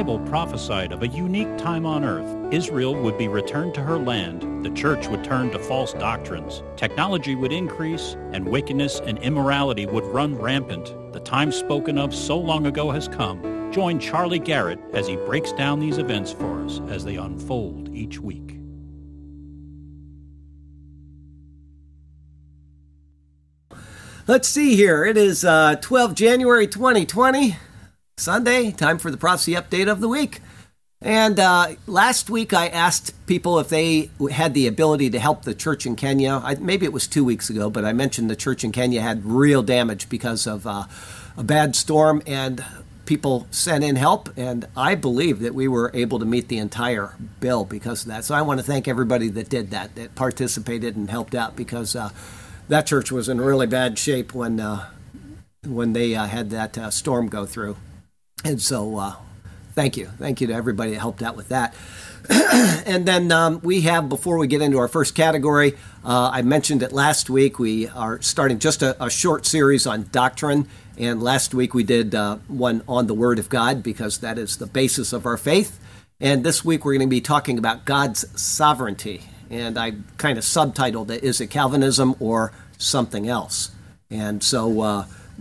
Bible prophesied of a unique time on earth. Israel would be returned to her land, the church would turn to false doctrines, technology would increase, and wickedness and immorality would run rampant. The time spoken of so long ago has come. Join Charlie Garrett as he breaks down these events for us as they unfold each week. Let's see here. It is uh, 12 January 2020, Sunday. Time for the prophecy update of the week. And uh, last week I asked people if they had the ability to help the church in Kenya. I, maybe it was two weeks ago, but I mentioned the church in Kenya had real damage because of uh, a bad storm, and people sent in help. And I believe that we were able to meet the entire bill because of that. So I want to thank everybody that did that, that participated and helped out because uh, that church was in really bad shape when uh, when they uh, had that uh, storm go through. And so, uh, thank you, thank you to everybody that helped out with that. and then um, we have, before we get into our first category, uh, I mentioned it last week. We are starting just a, a short series on doctrine. And last week we did uh, one on the Word of God because that is the basis of our faith. And this week we're going to be talking about God's sovereignty and I kind of subtitled it Is it Calvinism or Something Else? And so,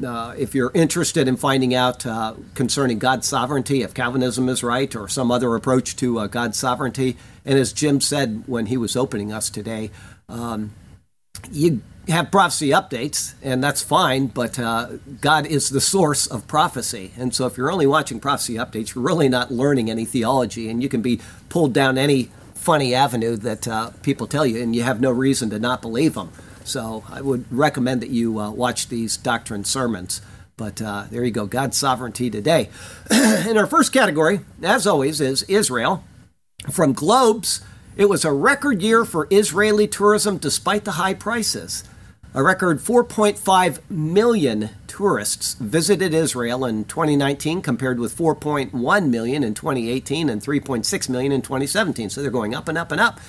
uh, if you're interested in finding out uh, concerning God's sovereignty, if Calvinism is right or some other approach to uh, God's sovereignty, and as Jim said when he was opening us today, um, you have prophecy updates, and that's fine, but uh, God is the source of prophecy. And so if you're only watching prophecy updates, you're really not learning any theology, and you can be pulled down any funny avenue that uh, people tell you, and you have no reason to not believe them. So I would recommend that you uh, watch these doctrine sermons. But uh, there you go, God's sovereignty today. In our first category, as always, is Israel. From Globes, it was a record year for Israeli tourism despite the high prices. A record 4.5 million tourists visited Israel in 2019 compared with 4.1 million in 2018 and 3.6 million in 2017. So they're going up and up and up.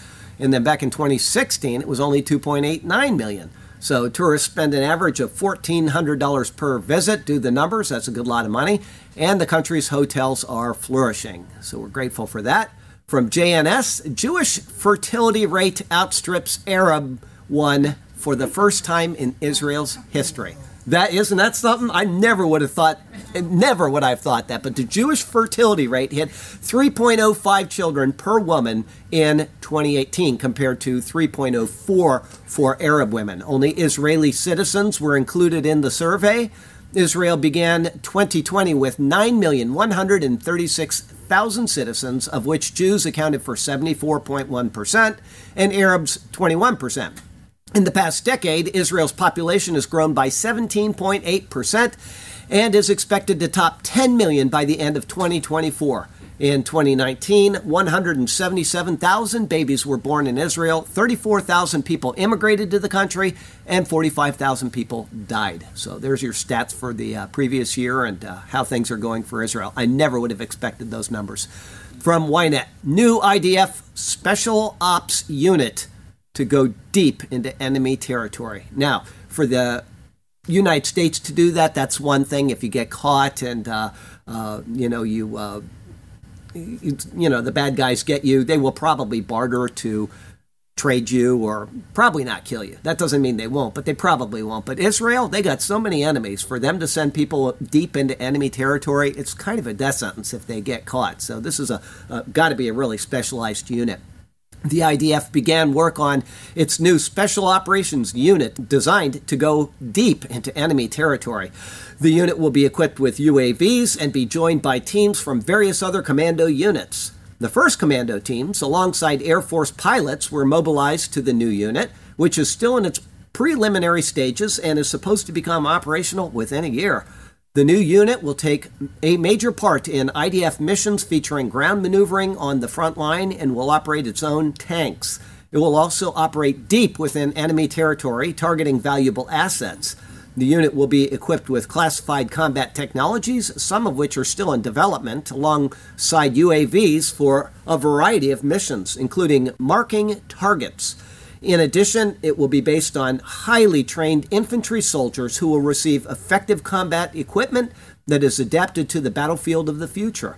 And then back in 2016, it was only 2.89 million. So tourists spend an average of $1,400 per visit. Do the numbers, that's a good lot of money. And the country's hotels are flourishing. So we're grateful for that. From JNS, Jewish fertility rate outstrips Arab one for the first time in Israel's history. That isn't that something? I never would have thought, never would I have thought that. But the Jewish fertility rate hit 3.05 children per woman in 2018 compared to 3.04 for Arab women. Only Israeli citizens were included in the survey. Israel began 2020 with 9,136,000 citizens, of which Jews accounted for 74.1% and Arabs 21%. In the past decade, Israel's population has grown by 17.8% and is expected to top 10 million by the end of 2024. In 2019, 177,000 babies were born in Israel, 34,000 people immigrated to the country, and 45,000 people died. So there's your stats for the uh, previous year and uh, how things are going for Israel. I never would have expected those numbers. From Ynet, new IDF Special Ops Unit to go deep into enemy territory. Now, for the United States to do that, that's one thing. If you get caught and uh, uh, you know you, uh, you, you know the bad guys get you, they will probably barter to trade you or probably not kill you. That doesn't mean they won't, but they probably won't. But Israel, they got so many enemies. For them to send people deep into enemy territory, it's kind of a death sentence if they get caught. So this is a got to be a really specialized unit the IDF began work on its new Special Operations Unit designed to go deep into enemy territory. The unit will be equipped with UAVs and be joined by teams from various other commando units. The first commando teams, alongside Air Force pilots, were mobilized to the new unit, which is still in its preliminary stages and is supposed to become operational within a year. The new unit will take a major part in IDF missions featuring ground maneuvering on the front line and will operate its own tanks. It will also operate deep within enemy territory, targeting valuable assets. The unit will be equipped with classified combat technologies, some of which are still in development, alongside UAVs for a variety of missions, including marking targets. In addition, it will be based on highly trained infantry soldiers who will receive effective combat equipment that is adapted to the battlefield of the future.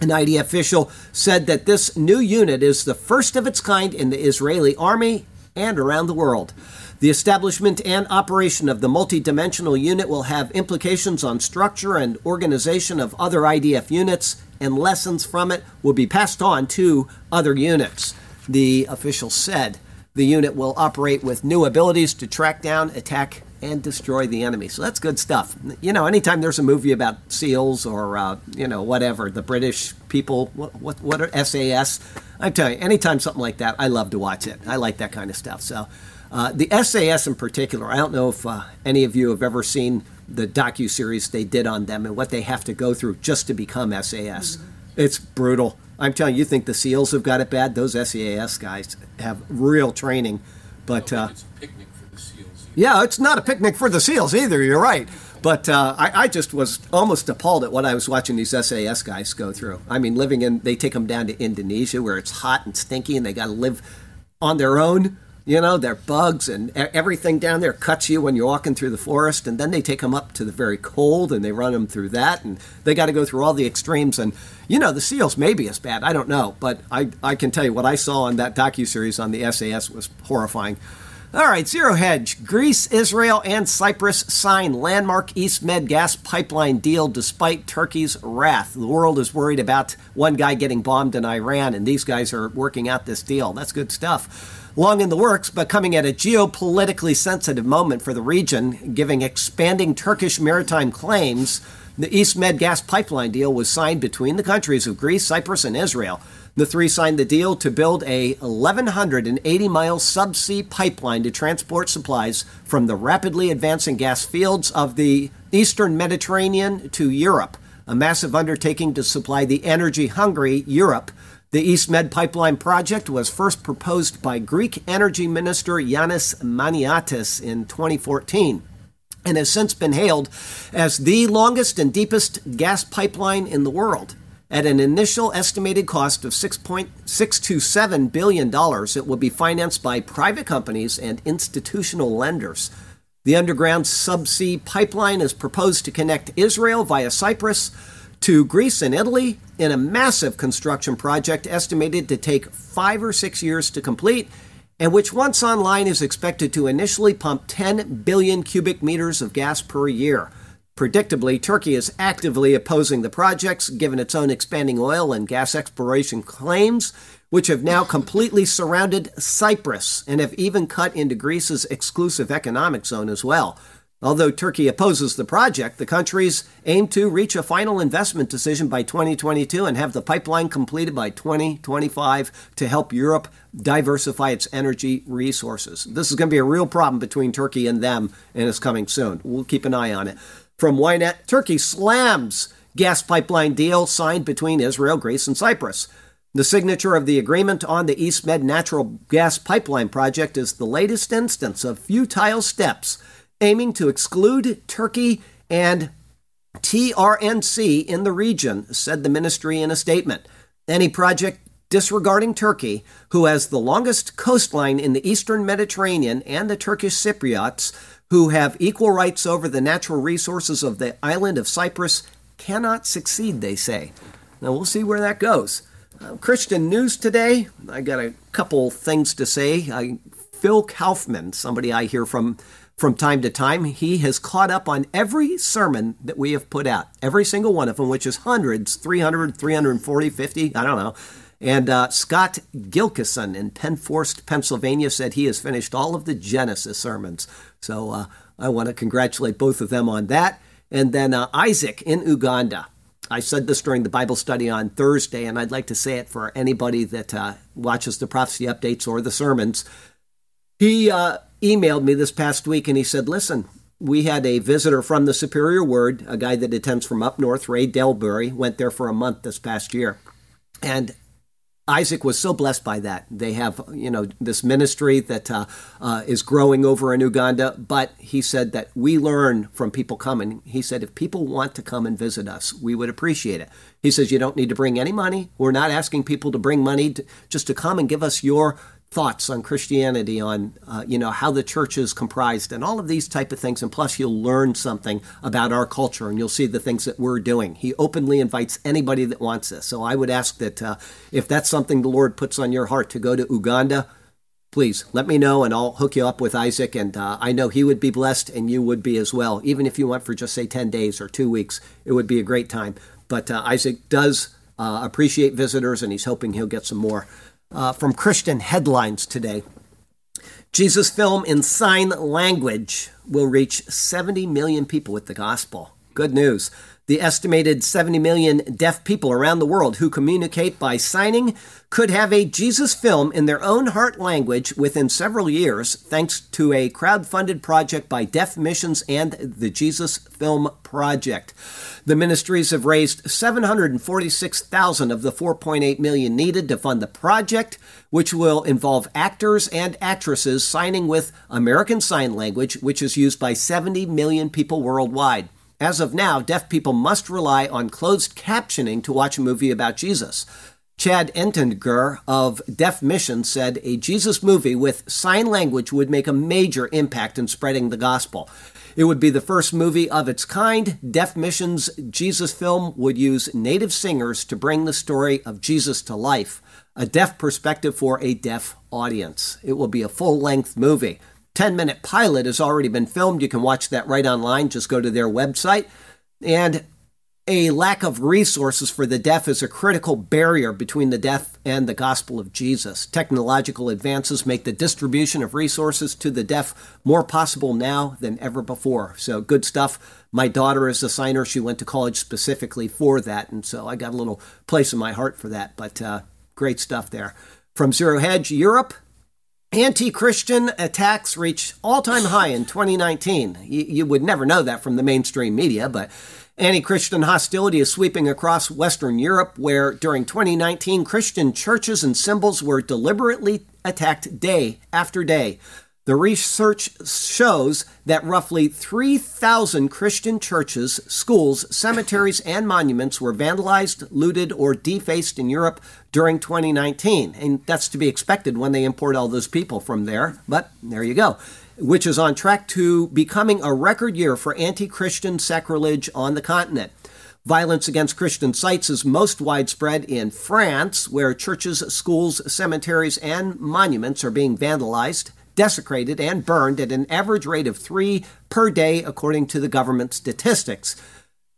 An IDF official said that this new unit is the first of its kind in the Israeli army and around the world. The establishment and operation of the multidimensional unit will have implications on structure and organization of other IDF units, and lessons from it will be passed on to other units. The official said the unit will operate with new abilities to track down, attack, and destroy the enemy. So that's good stuff. You know, anytime there's a movie about SEALs or uh, you know whatever the British people, what what, what are SAS? I tell you, anytime something like that, I love to watch it. I like that kind of stuff. So uh, the SAS in particular, I don't know if uh, any of you have ever seen the docu series they did on them and what they have to go through just to become SAS. Mm-hmm. It's brutal. I'm telling you, you think the SEALs have got it bad? Those SAS guys have real training, but. Uh, yeah, it's not a picnic for the SEALs either. You're right. But uh, I, I, just was almost appalled at what I was watching these SAS guys go through. I mean, living in, they take them down to Indonesia where it's hot and stinky and they got to live on their own. You know, they're bugs and everything down there cuts you when you're walking through the forest. And then they take them up to the very cold and they run them through that. And they got to go through all the extremes. And, you know, the SEALs may be as bad. I don't know. But I, I can tell you what I saw in that docu series on the SAS was horrifying. All right, Zero Hedge. Greece, Israel, and Cyprus sign landmark East Med gas pipeline deal despite Turkey's wrath. The world is worried about one guy getting bombed in Iran, and these guys are working out this deal. That's good stuff. Long in the works, but coming at a geopolitically sensitive moment for the region, giving expanding Turkish maritime claims, the East Med gas pipeline deal was signed between the countries of Greece, Cyprus, and Israel. The three signed the deal to build a 1,180 mile subsea pipeline to transport supplies from the rapidly advancing gas fields of the eastern Mediterranean to Europe, a massive undertaking to supply the energy hungry Europe. The East Med pipeline project was first proposed by Greek Energy Minister Yanis Maniatis in 2014 and has since been hailed as the longest and deepest gas pipeline in the world. At an initial estimated cost of $6.627 billion, it will be financed by private companies and institutional lenders. The underground subsea pipeline is proposed to connect Israel via Cyprus to Greece and Italy in a massive construction project estimated to take five or six years to complete, and which, once online, is expected to initially pump 10 billion cubic meters of gas per year. Predictably, Turkey is actively opposing the projects, given its own expanding oil and gas exploration claims, which have now completely surrounded Cyprus and have even cut into Greece's exclusive economic zone as well. Although Turkey opposes the project, the countries aim to reach a final investment decision by 2022 and have the pipeline completed by 2025 to help Europe diversify its energy resources. This is going to be a real problem between Turkey and them, and it's coming soon. We'll keep an eye on it. From Ynet, Turkey slams gas pipeline deal signed between Israel, Greece, and Cyprus. The signature of the agreement on the East Med natural gas pipeline project is the latest instance of futile steps aiming to exclude Turkey and TRNC in the region, said the ministry in a statement. Any project disregarding Turkey, who has the longest coastline in the eastern Mediterranean, and the Turkish Cypriots, who have equal rights over the natural resources of the island of Cyprus cannot succeed, they say. Now we'll see where that goes. Uh, Christian news today. I got a couple things to say. I, Phil Kaufman, somebody I hear from from time to time, he has caught up on every sermon that we have put out, every single one of them, which is hundreds, 300, 340, 50, I don't know. And uh, Scott Gilkison in Penforest, Pennsylvania, said he has finished all of the Genesis sermons. So uh, I want to congratulate both of them on that. And then uh, Isaac in Uganda. I said this during the Bible study on Thursday, and I'd like to say it for anybody that uh, watches the prophecy updates or the sermons. He uh, emailed me this past week and he said, Listen, we had a visitor from the Superior Word, a guy that attends from up north, Ray Delbury, went there for a month this past year. And Isaac was so blessed by that. They have, you know, this ministry that uh, uh, is growing over in Uganda. But he said that we learn from people coming. He said if people want to come and visit us, we would appreciate it. He says you don't need to bring any money. We're not asking people to bring money to, just to come and give us your thoughts on Christianity, on uh, you know how the church is comprised, and all of these type of things. And plus, you'll learn something about our culture, and you'll see the things that we're doing. He openly invites anybody that wants this. So I would ask that uh, if that's something the Lord puts on your heart to go to Uganda, please let me know, and I'll hook you up with Isaac. And uh, I know he would be blessed, and you would be as well. Even if you went for just say ten days or two weeks, it would be a great time. But uh, Isaac does uh, appreciate visitors, and he's hoping he'll get some more uh, from Christian headlines today. Jesus' film in sign language will reach 70 million people with the gospel. Good news. The estimated 70 million deaf people around the world who communicate by signing could have a Jesus film in their own heart language within several years, thanks to a crowd-funded project by Deaf Missions and the Jesus Film Project. The ministries have raised 746,000 of the 4.8 million needed to fund the project, which will involve actors and actresses signing with American Sign Language, which is used by 70 million people worldwide. As of now, deaf people must rely on closed captioning to watch a movie about Jesus. Chad Entinger of Deaf Mission said a Jesus movie with sign language would make a major impact in spreading the gospel. It would be the first movie of its kind. Deaf Mission's Jesus film would use native singers to bring the story of Jesus to life, a deaf perspective for a deaf audience. It will be a full length movie. 10 minute pilot has already been filmed. You can watch that right online. Just go to their website. And a lack of resources for the deaf is a critical barrier between the deaf and the gospel of Jesus. Technological advances make the distribution of resources to the deaf more possible now than ever before. So, good stuff. My daughter is a signer. She went to college specifically for that. And so I got a little place in my heart for that. But uh, great stuff there. From Zero Hedge, Europe, Anti Christian attacks reached all time high in 2019. You, you, would never know that from the mainstream media, but anti Christian hostility is sweeping across Western Europe, where during 2019, Christian churches and symbols were deliberately attacked day after day. The research shows that roughly 3,000 Christian churches, schools, cemeteries, and monuments were vandalized, looted, or defaced in Europe during 2019. And that's to be expected when they import all those people from there. But there you go. Which is on track to becoming a record year for anti Christian sacrilege on the continent. Violence against Christian sites is most widespread in France, where churches, schools, cemeteries, and monuments are being vandalized desecrated, and burned at an average rate of three per day, according to the government statistics.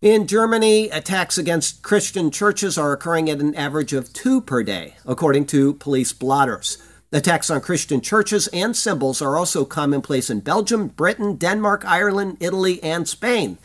In Germany, attacks against Christian churches are occurring at an average of two per day, according to police blotters. Attacks on Christian churches and symbols are also commonplace in Belgium, Britain, Denmark, Ireland, Italy, and Spain.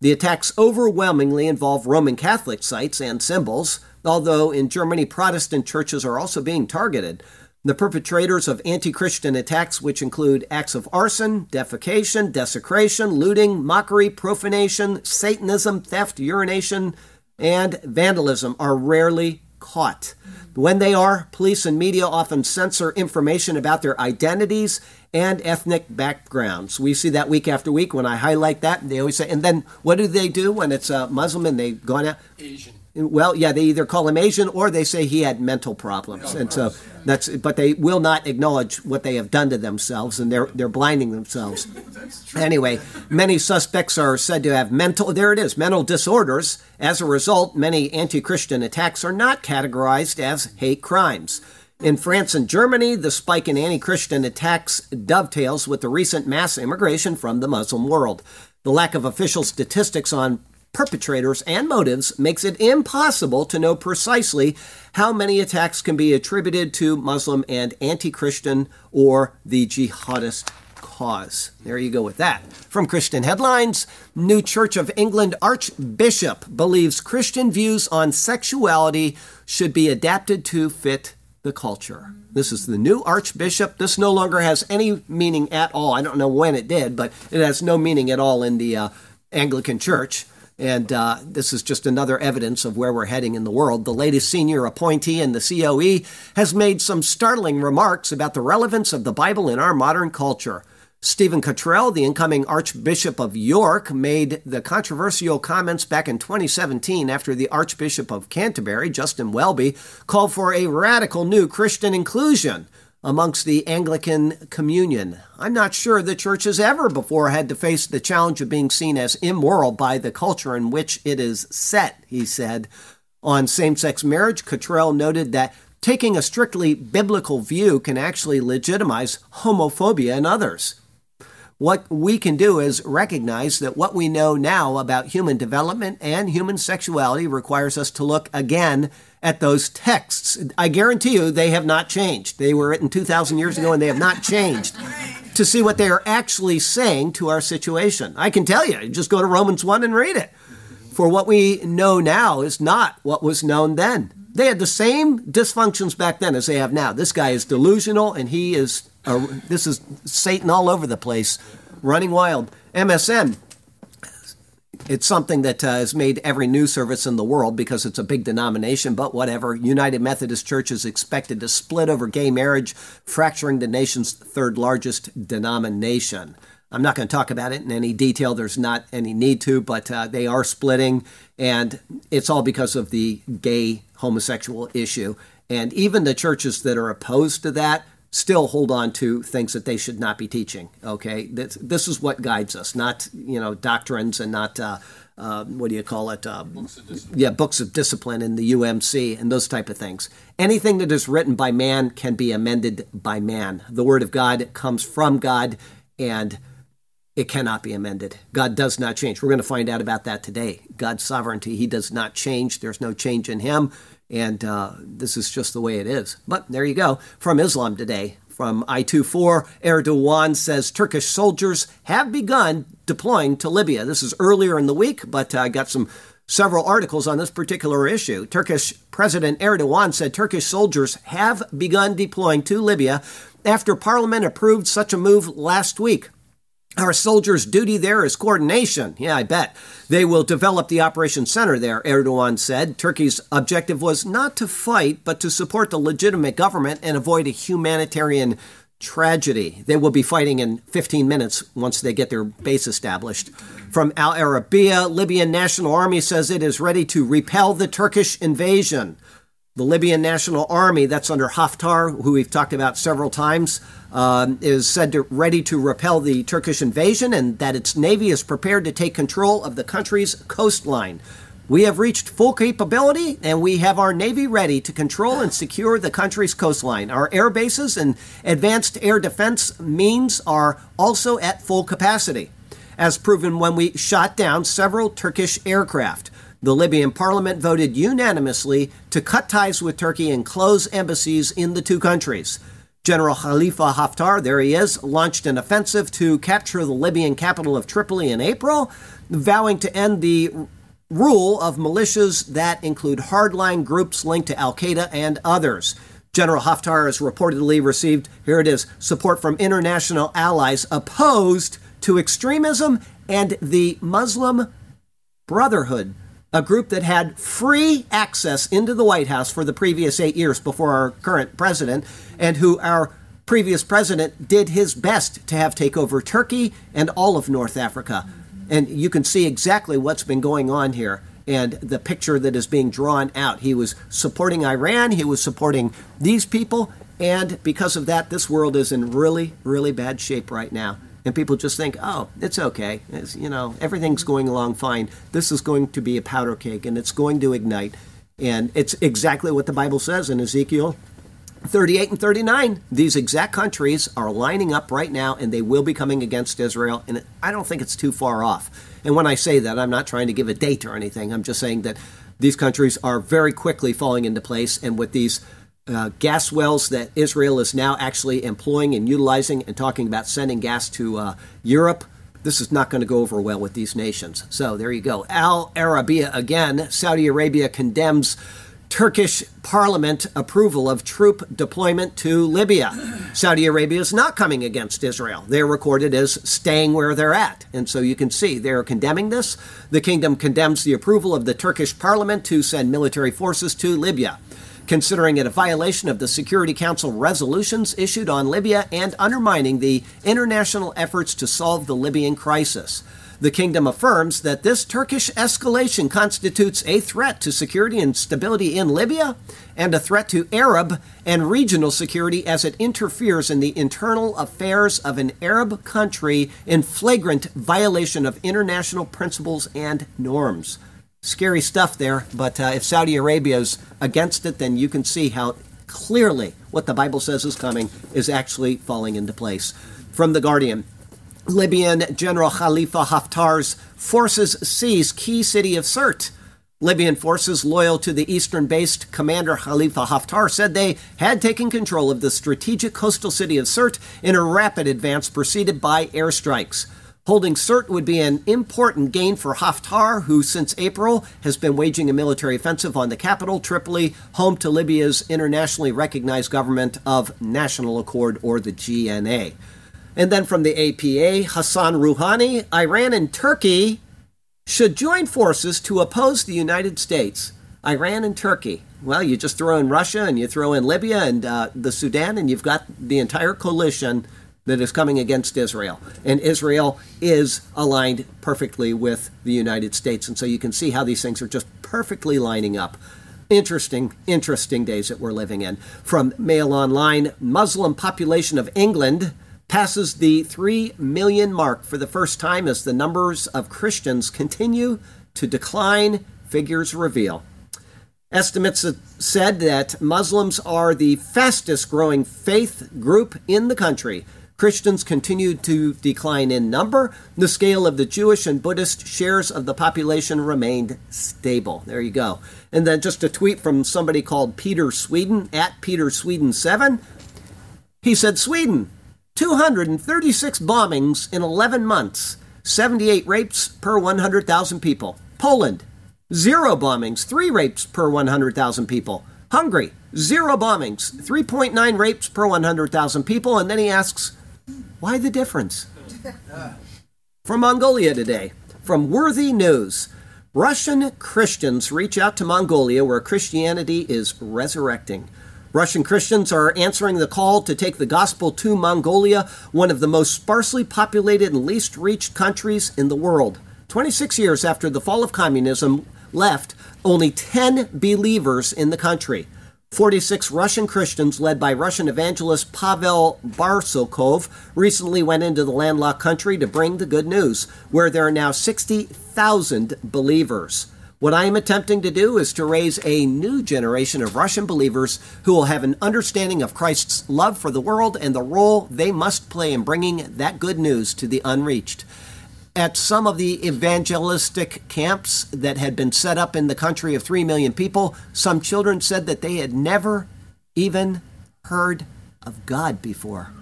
The attacks overwhelmingly involve Roman Catholic sites and symbols, although in Germany, Protestant churches are also being targeted. The perpetrators of anti Christian attacks, which include acts of arson, defecation, desecration, looting, mockery, profanation, Satanism, theft, urination, and vandalism, are rarely caught. When they are, police and media often censor information about their identities and ethnic backgrounds. We see that week after week when I highlight that. They always say, and then what do they do when it's a Muslim and they've gone out? Asian. Well, yeah, they either call him Asian or they say he had mental problems, and so that's. But they will not acknowledge what they have done to themselves, and they're they're blinding themselves. anyway, many suspects are said to have mental. There it is, mental disorders. As a result, many anti-Christian attacks are not categorized as hate crimes. In France and Germany, the spike in anti Christian attacks dovetails with the recent mass immigration from the Muslim world. The lack of official statistics on perpetrators, and motives makes it impossible to know precisely how many attacks can be attributed to Muslim and anti Christian or the jihadist cause. There you go with that. From Christian Headlines New Church of England Archbishop believes Christian views on sexuality should be adapted to fit the culture. This is the new archbishop. This no longer has any meaning at all. I don't know when it did, but it has no meaning at all in the uh, Anglican Church. And uh, this is just another evidence of where we're heading in the world. The latest senior appointee in the COE has made some startling remarks about the relevance of the Bible in our modern culture. Stephen Cottrell, the incoming Archbishop of York, made the controversial comments back in 2017 after the Archbishop of Canterbury, Justin Welby, called for a radical new Christian inclusion amongst the Anglican communion. I'm not sure the church has ever before had to face the challenge of being seen as immoral by the culture in which it is set, he said. On same sex marriage, Cottrell noted that taking a strictly biblical view can actually legitimize homophobia in others. What we can do is recognize that what we know now about human development and human sexuality requires us to look again at those texts. I guarantee you they have not changed. They were written 2,000 years ago and they have not changed to see what they are actually saying to our situation. I can tell you, just go to Romans 1 and read it. For what we know now is not what was known then. They had the same dysfunctions back then as they have now. This guy is delusional and he is uh, this is Satan all over the place, running wild. MSM, it's something that uh, has made every news service in the world because it's a big denomination, but whatever. United Methodist Church is expected to split over gay marriage, fracturing the nation's third largest denomination. I'm not going to talk about it in any detail. There's not any need to, but uh, they are splitting, and it's all because of the gay homosexual issue. And even the churches that are opposed to that still hold on to things that they should not be teaching. Okay, this, this is what guides us, not you know doctrines and not uh, uh, what do you call it? Uh, books yeah, books of discipline in the UMC and those type of things. Anything that is written by man can be amended by man. The Word of God comes from God, and it cannot be amended. God does not change. We're going to find out about that today. God's sovereignty, He does not change. There's no change in Him. And uh, this is just the way it is. But there you go. From Islam today, from I24, Erdogan says Turkish soldiers have begun deploying to Libya. This is earlier in the week, but I got some several articles on this particular issue. Turkish President Erdogan said Turkish soldiers have begun deploying to Libya after parliament approved such a move last week. Our soldiers' duty there is coordination. Yeah, I bet. They will develop the operation center there, Erdogan said. Turkey's objective was not to fight, but to support the legitimate government and avoid a humanitarian tragedy. They will be fighting in 15 minutes once they get their base established. From Al Arabiya, Libyan National Army says it is ready to repel the Turkish invasion. The Libyan National Army, that's under Haftar, who we've talked about several times, um, is said to ready to repel the Turkish invasion and that its navy is prepared to take control of the country's coastline. We have reached full capability and we have our Navy ready to control and secure the country's coastline. Our air bases and advanced air defense means are also at full capacity, as proven when we shot down several Turkish aircraft. The Libyan parliament voted unanimously to cut ties with Turkey and close embassies in the two countries. General Khalifa Haftar, there he is, launched an offensive to capture the Libyan capital of Tripoli in April, vowing to end the rule of militias that include hardline groups linked to Al Qaeda and others. General Haftar has reportedly received, here it is, support from international allies opposed to extremism and the Muslim Brotherhood a group that had free access into the White House for the previous eight years before our current president, and who our previous president did his best to have take over Turkey and all of North Africa. And you can see exactly what's been going on here and the picture that is being drawn out. He was supporting Iran, he was supporting these people, and because of that, this world is in really, really bad shape right now and people just think, oh, it's okay. It's, you know, everything's going along fine. This is going to be a powder cake, and it's going to ignite. And it's exactly what the Bible says in Ezekiel 38 and 39. These exact countries are lining up right now, and they will be coming against Israel. And I don't think it's too far off. And when I say that, I'm not trying to give a date or anything. I'm just saying that these countries are very quickly falling into place, and with these uh, gas wells that Israel is now actually employing and utilizing and talking about sending gas to uh, Europe. This is not going to go over well with these nations. So there you go. Al Arabiya again. Saudi Arabia condemns Turkish parliament approval of troop deployment to Libya. Saudi Arabia is not coming against Israel. They're recorded as staying where they're at. And so you can see they're condemning this. The kingdom condemns the approval of the Turkish parliament to send military forces to Libya considering it a violation of the Security Council resolutions issued on Libya and undermining the international efforts to solve the Libyan crisis. The kingdom affirms that this Turkish escalation constitutes a threat to security and stability in Libya and a threat to Arab and regional security as it interferes in the internal affairs of an Arab country in flagrant violation of international principles and norms. Scary stuff there, but uh, if Saudi Arabia is against it, then you can see how clearly what the Bible says is coming is actually falling into place. From The Guardian. Libyan General Khalifa Haftar's forces seize key city of Sirte. Libyan forces loyal to the eastern based commander Khalifa Haftar said they had taken control of the strategic coastal city of Sirte in a rapid advance preceded by airstrikes. Holding Sirte would be an important gain for Haftar, who since April has been waging a military offensive on the capital, Tripoli, home to Libya's internationally recognized government of National Accord, or the GNA. And then from the APA, Hassan Rouhani, Iran and Turkey should join forces to oppose the United States. Iran and Turkey. Well, you just throw in Russia and you throw in Libya and uh, the Sudan, and you've got the entire coalition that is coming against Israel. And Israel is aligned perfectly with the United States. And so you can see how these things are just perfectly lining up. Interesting, interesting days that we're living in. From Mail Online, Muslim population of England passes the 3 million mark for the first time as the numbers of Christians continue to decline, figures reveal. Estimates said that Muslims are the fastest growing faith group in the country. Christians continued to decline in number. The scale of the Jewish and Buddhist shares of the population remained stable. There you go. And then just a tweet from somebody called Peter Sweden at Peter Sweden 7. He said, Sweden, 236 bombings in 11 months, 78 rapes per 100,000 people. Poland, zero bombings, three rapes per 100,000 people. Hungary, zero bombings, 3.9 rapes per 100,000 people. And then he asks, why the difference? From Mongolia today, from Worthy News. Russian Christians reach out to Mongolia where Christianity is resurrecting. Russian Christians are answering the call to take the gospel to Mongolia, one of the most sparsely populated and least reached countries in the world. 26 years after the fall of communism left only 10 believers in the country. 46 Russian Christians, led by Russian evangelist Pavel Barsukov, recently went into the landlocked country to bring the good news, where there are now 60,000 believers. What I am attempting to do is to raise a new generation of Russian believers who will have an understanding of Christ's love for the world and the role they must play in bringing that good news to the unreached. At some of the evangelistic camps that had been set up in the country of 3 million people, some children said that they had never even heard of God before.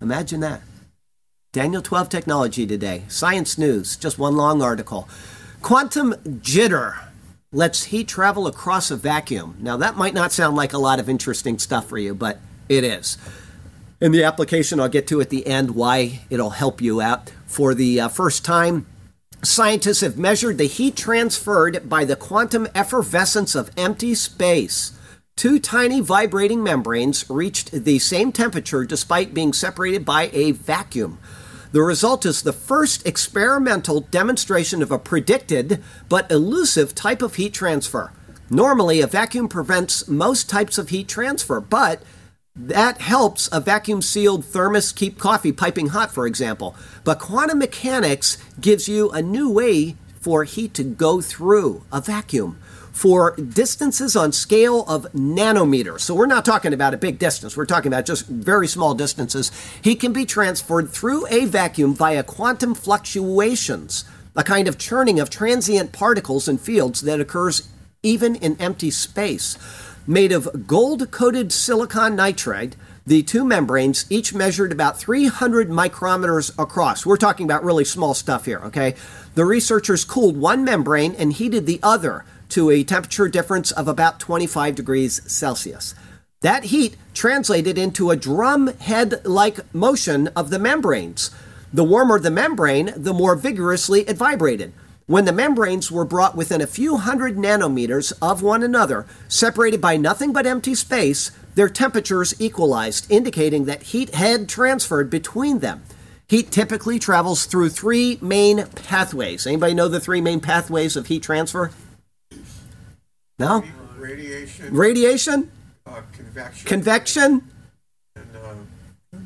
Imagine that. Daniel 12 Technology today, Science News, just one long article. Quantum jitter lets heat travel across a vacuum. Now, that might not sound like a lot of interesting stuff for you, but it is. In the application, I'll get to at the end why it'll help you out. For the uh, first time, scientists have measured the heat transferred by the quantum effervescence of empty space. Two tiny vibrating membranes reached the same temperature despite being separated by a vacuum. The result is the first experimental demonstration of a predicted but elusive type of heat transfer. Normally, a vacuum prevents most types of heat transfer, but that helps a vacuum sealed thermos keep coffee piping hot, for example. But quantum mechanics gives you a new way for heat to go through a vacuum for distances on scale of nanometers. So we're not talking about a big distance. We're talking about just very small distances. He can be transferred through a vacuum via quantum fluctuations, a kind of churning of transient particles and fields that occurs even in empty space. Made of gold-coated silicon nitride, the two membranes each measured about 300 micrometers across. We're talking about really small stuff here, okay? The researchers cooled one membrane and heated the other to a temperature difference of about 25 degrees Celsius. That heat translated into a drum head like motion of the membranes. The warmer the membrane, the more vigorously it vibrated. When the membranes were brought within a few hundred nanometers of one another, separated by nothing but empty space, their temperatures equalized, indicating that heat had transferred between them. Heat typically travels through three main pathways. Anybody know the three main pathways of heat transfer? No? Radiation, Radiation, uh, convection, convection, and uh,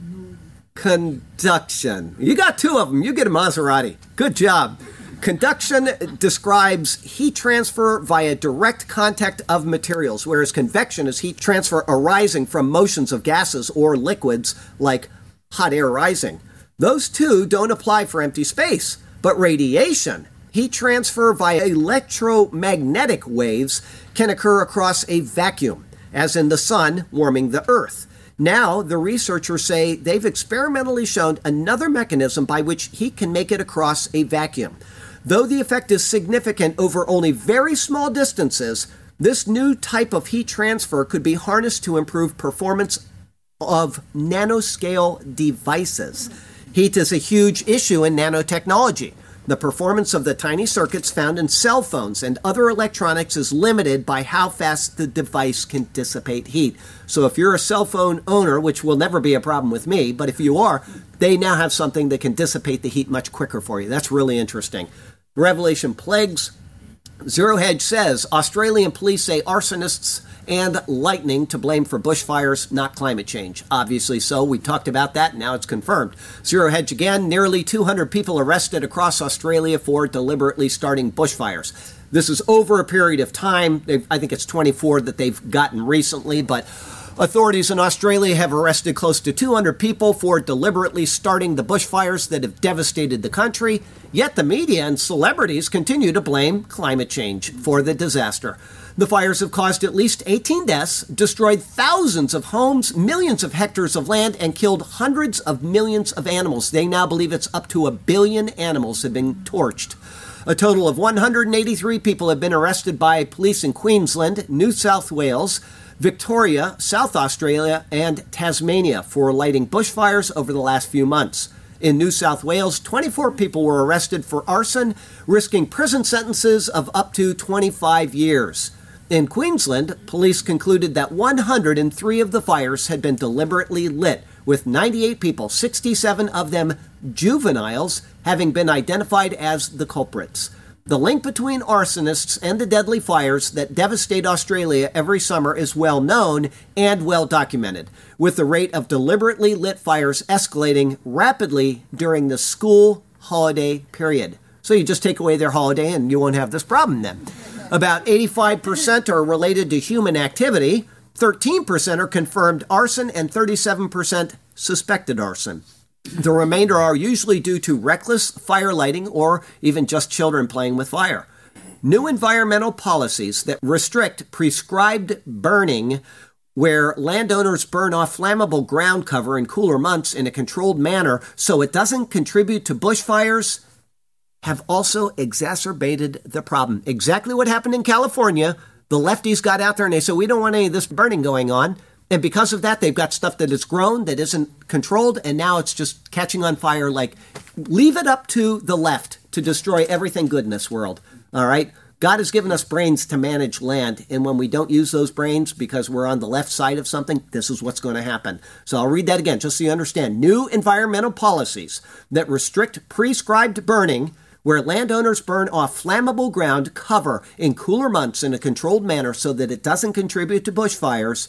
conduction. You got two of them. You get a Maserati. Good job. Conduction describes heat transfer via direct contact of materials, whereas convection is heat transfer arising from motions of gases or liquids like hot air rising. Those two don't apply for empty space, but radiation, heat transfer via electromagnetic waves, can occur across a vacuum, as in the sun warming the earth. Now, the researchers say they've experimentally shown another mechanism by which heat can make it across a vacuum. Though the effect is significant over only very small distances, this new type of heat transfer could be harnessed to improve performance of nanoscale devices. Heat is a huge issue in nanotechnology. The performance of the tiny circuits found in cell phones and other electronics is limited by how fast the device can dissipate heat. So, if you're a cell phone owner, which will never be a problem with me, but if you are, they now have something that can dissipate the heat much quicker for you. That's really interesting. Revelation plagues. Zero Hedge says Australian police say arsonists and lightning to blame for bushfires, not climate change. Obviously so. We talked about that. Now it's confirmed. Zero Hedge again. Nearly 200 people arrested across Australia for deliberately starting bushfires. This is over a period of time. They've, I think it's 24 that they've gotten recently, but Authorities in Australia have arrested close to 200 people for deliberately starting the bushfires that have devastated the country, yet the media and celebrities continue to blame climate change for the disaster. The fires have caused at least 18 deaths, destroyed thousands of homes, millions of hectares of land, and killed hundreds of millions of animals. They now believe it's up to a billion animals have been torched. A total of 183 people have been arrested by police in Queensland, New South Wales, Victoria, South Australia, and Tasmania for lighting bushfires over the last few months. In New South Wales, 24 people were arrested for arson, risking prison sentences of up to 25 years. In Queensland, police concluded that 103 of the fires had been deliberately lit, with 98 people, 67 of them juveniles, having been identified as the culprits. The link between arsonists and the deadly fires that devastate Australia every summer is well known and well documented, with the rate of deliberately lit fires escalating rapidly during the school holiday period. So you just take away their holiday and you won't have this problem then. About 85% are related to human activity, 13% are confirmed arson, and 37% suspected arson. The remainder are usually due to reckless fire lighting or even just children playing with fire. New environmental policies that restrict prescribed burning where landowners burn off flammable ground cover in cooler months in a controlled manner so it doesn't contribute to bushfires have also exacerbated the problem. Exactly what happened in California. The lefties got out there and they said, We don't want any of this burning going on. And because of that, they've got stuff that is grown that isn't controlled, and now it's just catching on fire. Like, leave it up to the left to destroy everything good in this world. All right? God has given us brains to manage land, and when we don't use those brains because we're on the left side of something, this is what's going to happen. So I'll read that again just so you understand. New environmental policies that restrict prescribed burning where landowners burn off flammable ground cover in cooler months in a controlled manner so that it doesn't contribute to bushfires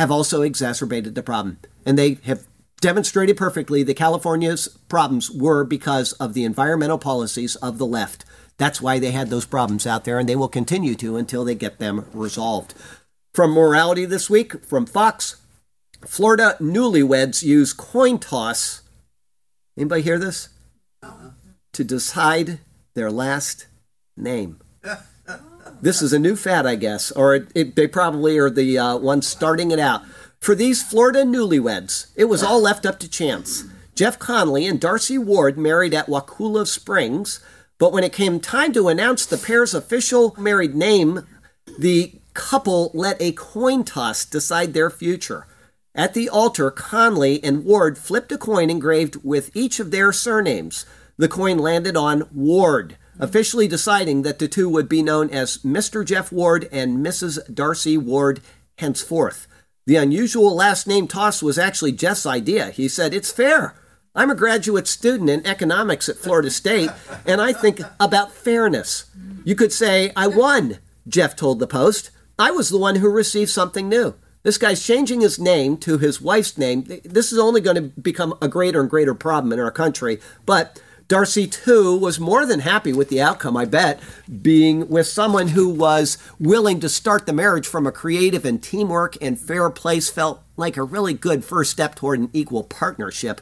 have also exacerbated the problem. And they have demonstrated perfectly that California's problems were because of the environmental policies of the left. That's why they had those problems out there, and they will continue to until they get them resolved. From morality this week, from Fox, Florida newlyweds use coin toss. Anybody hear this? To decide their last name. This is a new fad, I guess, or it, it, they probably are the uh, ones starting it out. For these Florida newlyweds, it was all left up to chance. Jeff Conley and Darcy Ward married at Wakulla Springs, but when it came time to announce the pair's official married name, the couple let a coin toss decide their future. At the altar, Conley and Ward flipped a coin engraved with each of their surnames. The coin landed on Ward officially deciding that the two would be known as Mr. Jeff Ward and Mrs. Darcy Ward henceforth. The unusual last name toss was actually Jeff's idea. He said, It's fair. I'm a graduate student in economics at Florida State, and I think about fairness. You could say, I won, Jeff told the Post. I was the one who received something new. This guy's changing his name to his wife's name. This is only going to become a greater and greater problem in our country. But Darcy, too, was more than happy with the outcome, I bet, being with someone who was willing to start the marriage from a creative and teamwork and fair place felt like a really good first step toward an equal partnership,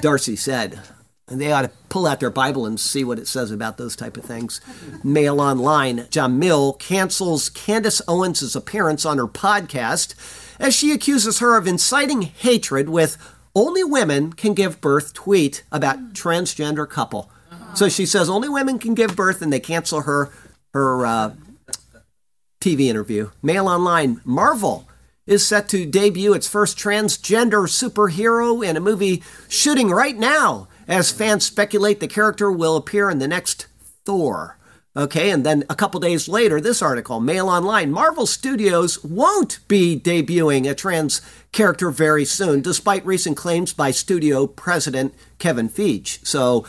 Darcy said. And they ought to pull out their Bible and see what it says about those type of things. Mail Online, Jamil cancels Candace Owens' appearance on her podcast as she accuses her of inciting hatred with only women can give birth tweet about transgender couple. So she says only women can give birth and they cancel her her uh, TV interview. Mail Online, Marvel is set to debut its first transgender superhero in a movie shooting right now as fans speculate the character will appear in the next Thor. Okay, and then a couple days later, this article, Mail Online, Marvel Studios won't be debuting a trans character very soon, despite recent claims by studio president Kevin Feige. So,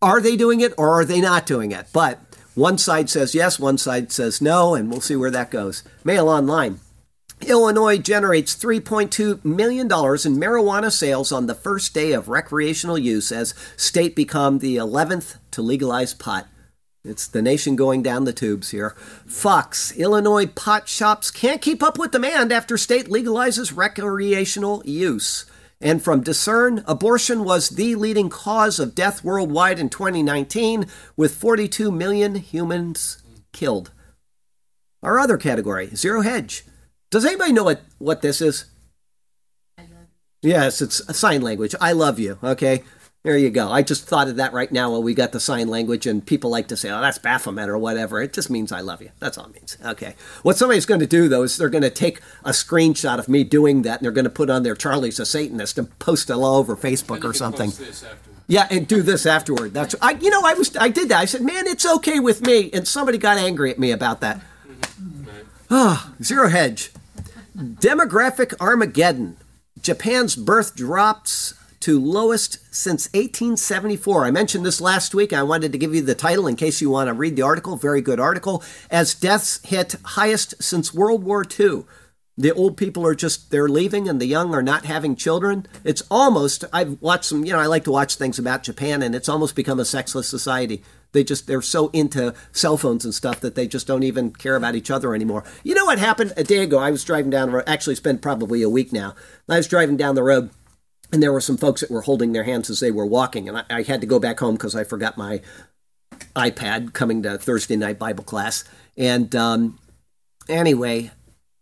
are they doing it or are they not doing it? But one side says yes, one side says no, and we'll see where that goes. Mail Online, Illinois generates $3.2 million in marijuana sales on the first day of recreational use as state become the 11th to legalize pot. It's the nation going down the tubes here. Fox, Illinois pot shops can't keep up with demand after state legalizes recreational use. And from Discern, abortion was the leading cause of death worldwide in 2019, with 42 million humans killed. Our other category, Zero Hedge. Does anybody know what, what this is? Yes, it's a sign language. I love you. Okay. There you go. I just thought of that right now while we got the sign language, and people like to say, oh, that's Baphomet or whatever. It just means I love you. That's all it means. Okay. What somebody's going to do, though, is they're going to take a screenshot of me doing that, and they're going to put on their Charlie's a Satanist and post it all over Facebook or something. Yeah, and do this afterward. That's I. You know, I was I did that. I said, man, it's okay with me, and somebody got angry at me about that. Ah, oh, zero hedge. Demographic Armageddon. Japan's birth drops to lowest since 1874. I mentioned this last week. I wanted to give you the title in case you want to read the article. Very good article. As deaths hit highest since World War II. The old people are just, they're leaving and the young are not having children. It's almost, I've watched some, you know, I like to watch things about Japan and it's almost become a sexless society. They just, they're so into cell phones and stuff that they just don't even care about each other anymore. You know what happened a day ago? I was driving down the road, actually, it's been probably a week now. I was driving down the road and there were some folks that were holding their hands as they were walking, and I, I had to go back home because I forgot my iPad coming to Thursday night Bible class. And um, anyway,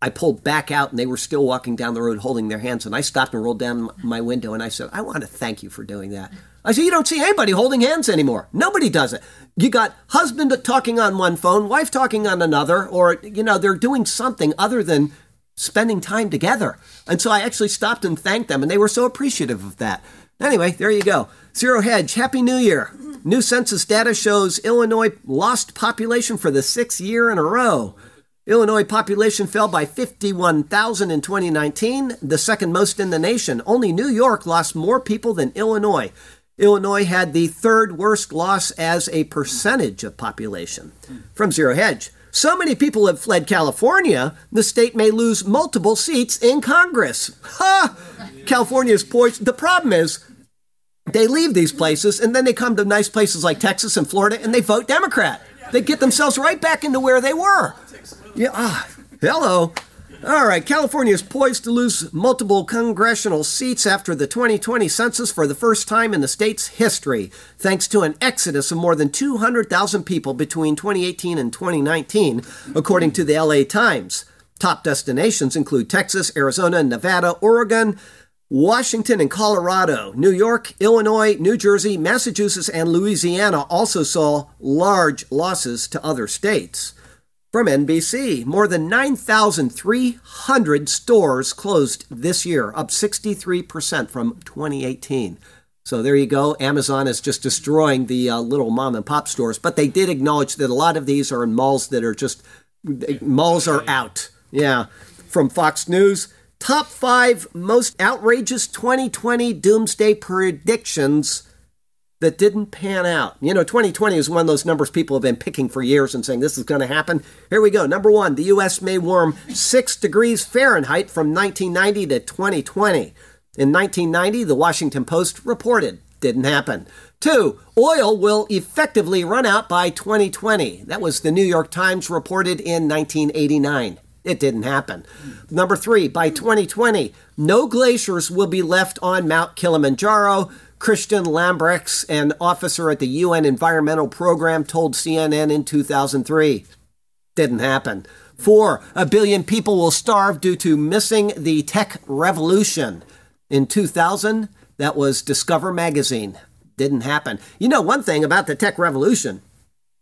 I pulled back out, and they were still walking down the road holding their hands. And I stopped and rolled down my window, and I said, "I want to thank you for doing that." I said, "You don't see anybody holding hands anymore. Nobody does it. You got husband talking on one phone, wife talking on another, or you know they're doing something other than." Spending time together. And so I actually stopped and thanked them, and they were so appreciative of that. Anyway, there you go. Zero Hedge, Happy New Year. New census data shows Illinois lost population for the sixth year in a row. Illinois population fell by 51,000 in 2019, the second most in the nation. Only New York lost more people than Illinois. Illinois had the third worst loss as a percentage of population. From Zero Hedge, so many people have fled California, the state may lose multiple seats in Congress. Ha! California's poised. The problem is, they leave these places and then they come to nice places like Texas and Florida and they vote Democrat. They get themselves right back into where they were. Yeah, ah, hello. All right, California is poised to lose multiple congressional seats after the 2020 census for the first time in the state's history, thanks to an exodus of more than 200,000 people between 2018 and 2019, according to the LA Times. Top destinations include Texas, Arizona, Nevada, Oregon, Washington and Colorado, New York, Illinois, New Jersey, Massachusetts, and Louisiana also saw large losses to other states. From NBC, more than 9,300 stores closed this year, up 63% from 2018. So there you go. Amazon is just destroying the uh, little mom and pop stores, but they did acknowledge that a lot of these are in malls that are just malls are out. Yeah. From Fox News, Top five most outrageous 2020 doomsday predictions that didn't pan out. You know, 2020 is one of those numbers people have been picking for years and saying this is going to happen. Here we go. Number one, the U.S. may warm six degrees Fahrenheit from 1990 to 2020. In 1990, the Washington Post reported. Didn't happen. Two, oil will effectively run out by 2020. That was the New York Times reported in 1989. It didn't happen. Number three, by 2020, no glaciers will be left on Mount Kilimanjaro. Christian Lambrechts, an officer at the UN Environmental Program, told CNN in 2003. Didn't happen. Four, a billion people will starve due to missing the tech revolution. In 2000, that was Discover Magazine. Didn't happen. You know, one thing about the tech revolution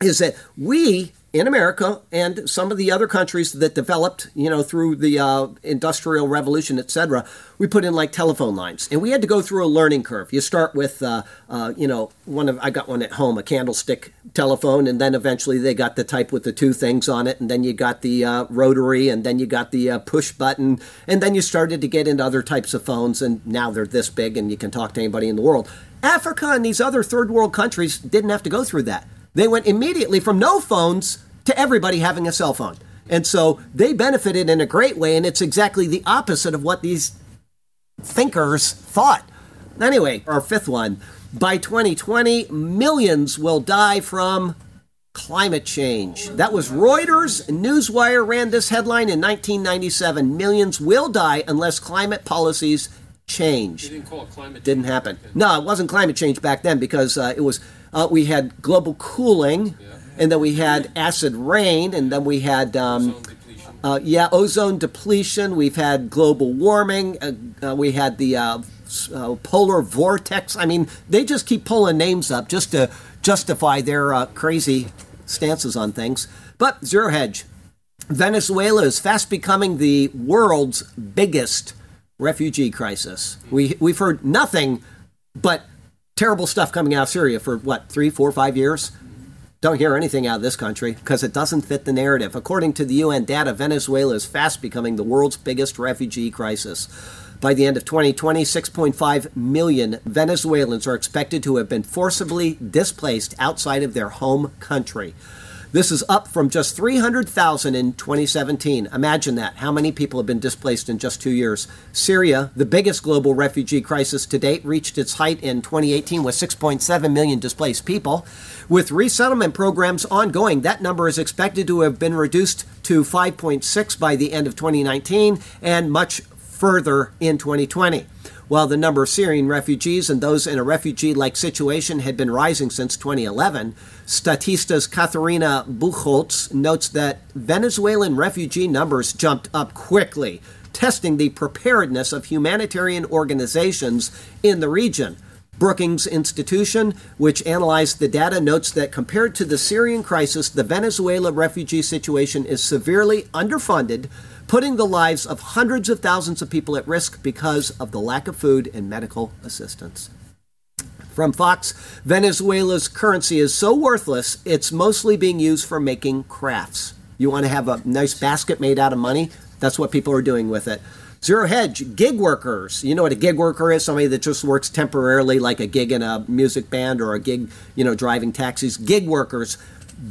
is that we in America and some of the other countries that developed, you know, through the uh, industrial revolution, etc., we put in like telephone lines, and we had to go through a learning curve. You start with, uh, uh, you know, one of I got one at home, a candlestick telephone, and then eventually they got the type with the two things on it, and then you got the uh, rotary, and then you got the uh, push button, and then you started to get into other types of phones, and now they're this big, and you can talk to anybody in the world. Africa and these other third world countries didn't have to go through that they went immediately from no phones to everybody having a cell phone. And so they benefited in a great way, and it's exactly the opposite of what these thinkers thought. Anyway, our fifth one by 2020, millions will die from climate change. That was Reuters. Newswire ran this headline in 1997 Millions will die unless climate policies change. They didn't call it climate Didn't happen. No, it wasn't climate change back then because uh, it was uh, we had global cooling, and then we had acid rain, and then we had um, Ozone depletion. uh, yeah ozone depletion. We've had global warming. Uh, uh, we had the uh, uh, polar vortex. I mean, they just keep pulling names up just to justify their uh, crazy stances on things. But zero hedge. Venezuela is fast becoming the world's biggest refugee crisis. We, we've heard nothing but terrible stuff coming out of Syria for what, three, four, five years? Don't hear anything out of this country because it doesn't fit the narrative. According to the UN data, Venezuela is fast becoming the world's biggest refugee crisis. By the end of 2020, 6.5 million Venezuelans are expected to have been forcibly displaced outside of their home country. This is up from just 300,000 in 2017. Imagine that. How many people have been displaced in just two years? Syria, the biggest global refugee crisis to date, reached its height in 2018 with 6.7 million displaced people. With resettlement programs ongoing, that number is expected to have been reduced to 5.6 by the end of 2019 and much further in 2020. While the number of Syrian refugees and those in a refugee like situation had been rising since 2011, Statista's Katharina Buchholz notes that Venezuelan refugee numbers jumped up quickly, testing the preparedness of humanitarian organizations in the region. Brookings Institution, which analyzed the data, notes that compared to the Syrian crisis, the Venezuela refugee situation is severely underfunded, putting the lives of hundreds of thousands of people at risk because of the lack of food and medical assistance. From Fox, Venezuela's currency is so worthless, it's mostly being used for making crafts. You want to have a nice basket made out of money? That's what people are doing with it. Zero Hedge, gig workers. You know what a gig worker is? Somebody that just works temporarily, like a gig in a music band or a gig, you know, driving taxis. Gig workers.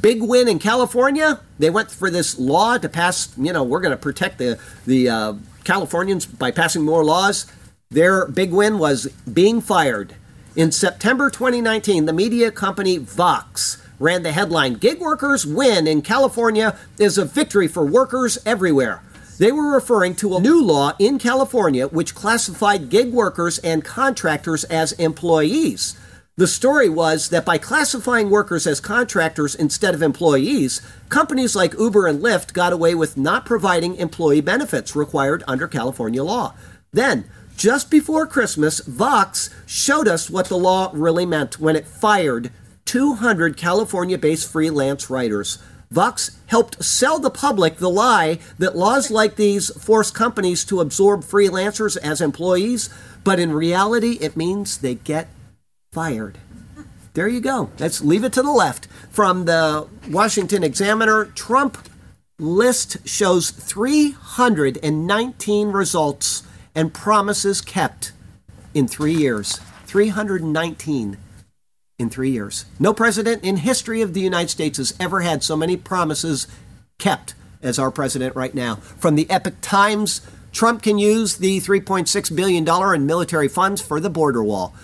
Big win in California. They went for this law to pass, you know, we're going to protect the, the uh, Californians by passing more laws. Their big win was being fired. In September 2019, the media company Vox ran the headline Gig Workers Win in California is a victory for workers everywhere. They were referring to a new law in California which classified gig workers and contractors as employees. The story was that by classifying workers as contractors instead of employees, companies like Uber and Lyft got away with not providing employee benefits required under California law. Then, just before Christmas, Vox showed us what the law really meant when it fired 200 California based freelance writers. Vox helped sell the public the lie that laws like these force companies to absorb freelancers as employees, but in reality, it means they get fired. There you go. Let's leave it to the left. From the Washington Examiner, Trump list shows 319 results and promises kept in three years. 319 in three years. No president in history of the United States has ever had so many promises kept as our president right now. From the Epoch Times, Trump can use the $3.6 billion in military funds for the border wall.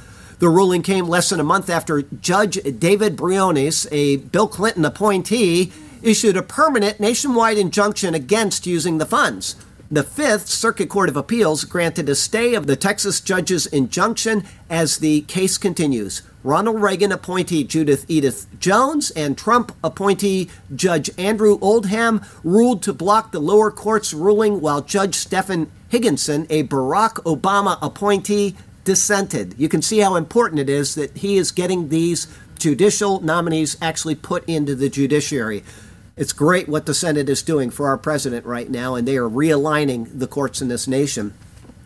The ruling came less than a month after Judge David Briones, a Bill Clinton appointee, issued a permanent nationwide injunction against using the funds. The Fifth Circuit Court of Appeals granted a stay of the Texas judge's injunction as the case continues. Ronald Reagan appointee Judith Edith Jones and Trump appointee Judge Andrew Oldham ruled to block the lower court's ruling while Judge Stephen Higginson, a Barack Obama appointee, dissented. You can see how important it is that he is getting these judicial nominees actually put into the judiciary. It's great what the Senate is doing for our president right now, and they are realigning the courts in this nation.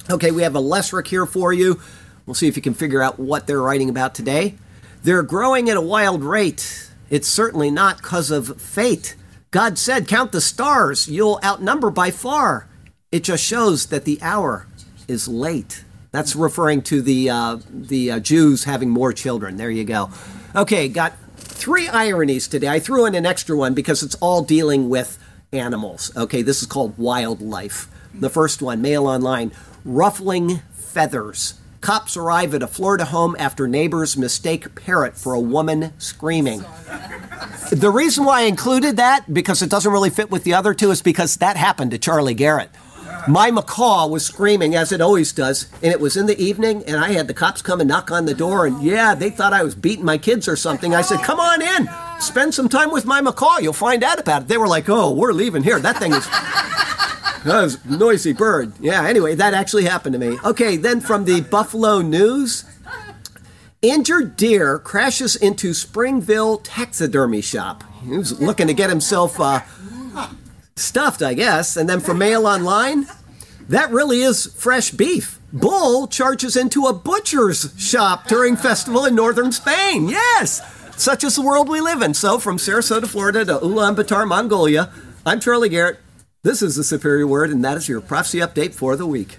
Okay, we have a LESRIC here for you. We'll see if you can figure out what they're writing about today. They're growing at a wild rate. It's certainly not because of fate. God said, Count the stars, you'll outnumber by far. It just shows that the hour is late. That's referring to the uh, the uh, Jews having more children. There you go. Okay, got three ironies today. I threw in an extra one because it's all dealing with animals. Okay, this is called wildlife. The first one, Mail Online, ruffling feathers. Cops arrive at a Florida home after neighbors mistake parrot for a woman screaming. The reason why I included that, because it doesn't really fit with the other two, is because that happened to Charlie Garrett. My macaw was screaming, as it always does, and it was in the evening, and I had the cops come and knock on the door, and yeah, they thought I was beating my kids or something. I said, Come on in, spend some time with my macaw, you'll find out about it. They were like, Oh, we're leaving here. That thing is. That was noisy bird. Yeah, anyway, that actually happened to me. Okay, then from the Buffalo News. Injured deer crashes into Springville taxidermy shop. He was looking to get himself uh, stuffed, I guess. And then for Mail Online, that really is fresh beef. Bull charges into a butcher's shop during festival in northern Spain. Yes, such is the world we live in. So from Sarasota, Florida to Ulaanbaatar, Mongolia, I'm Charlie Garrett. This is the Superior Word, and that is your prophecy update for the week.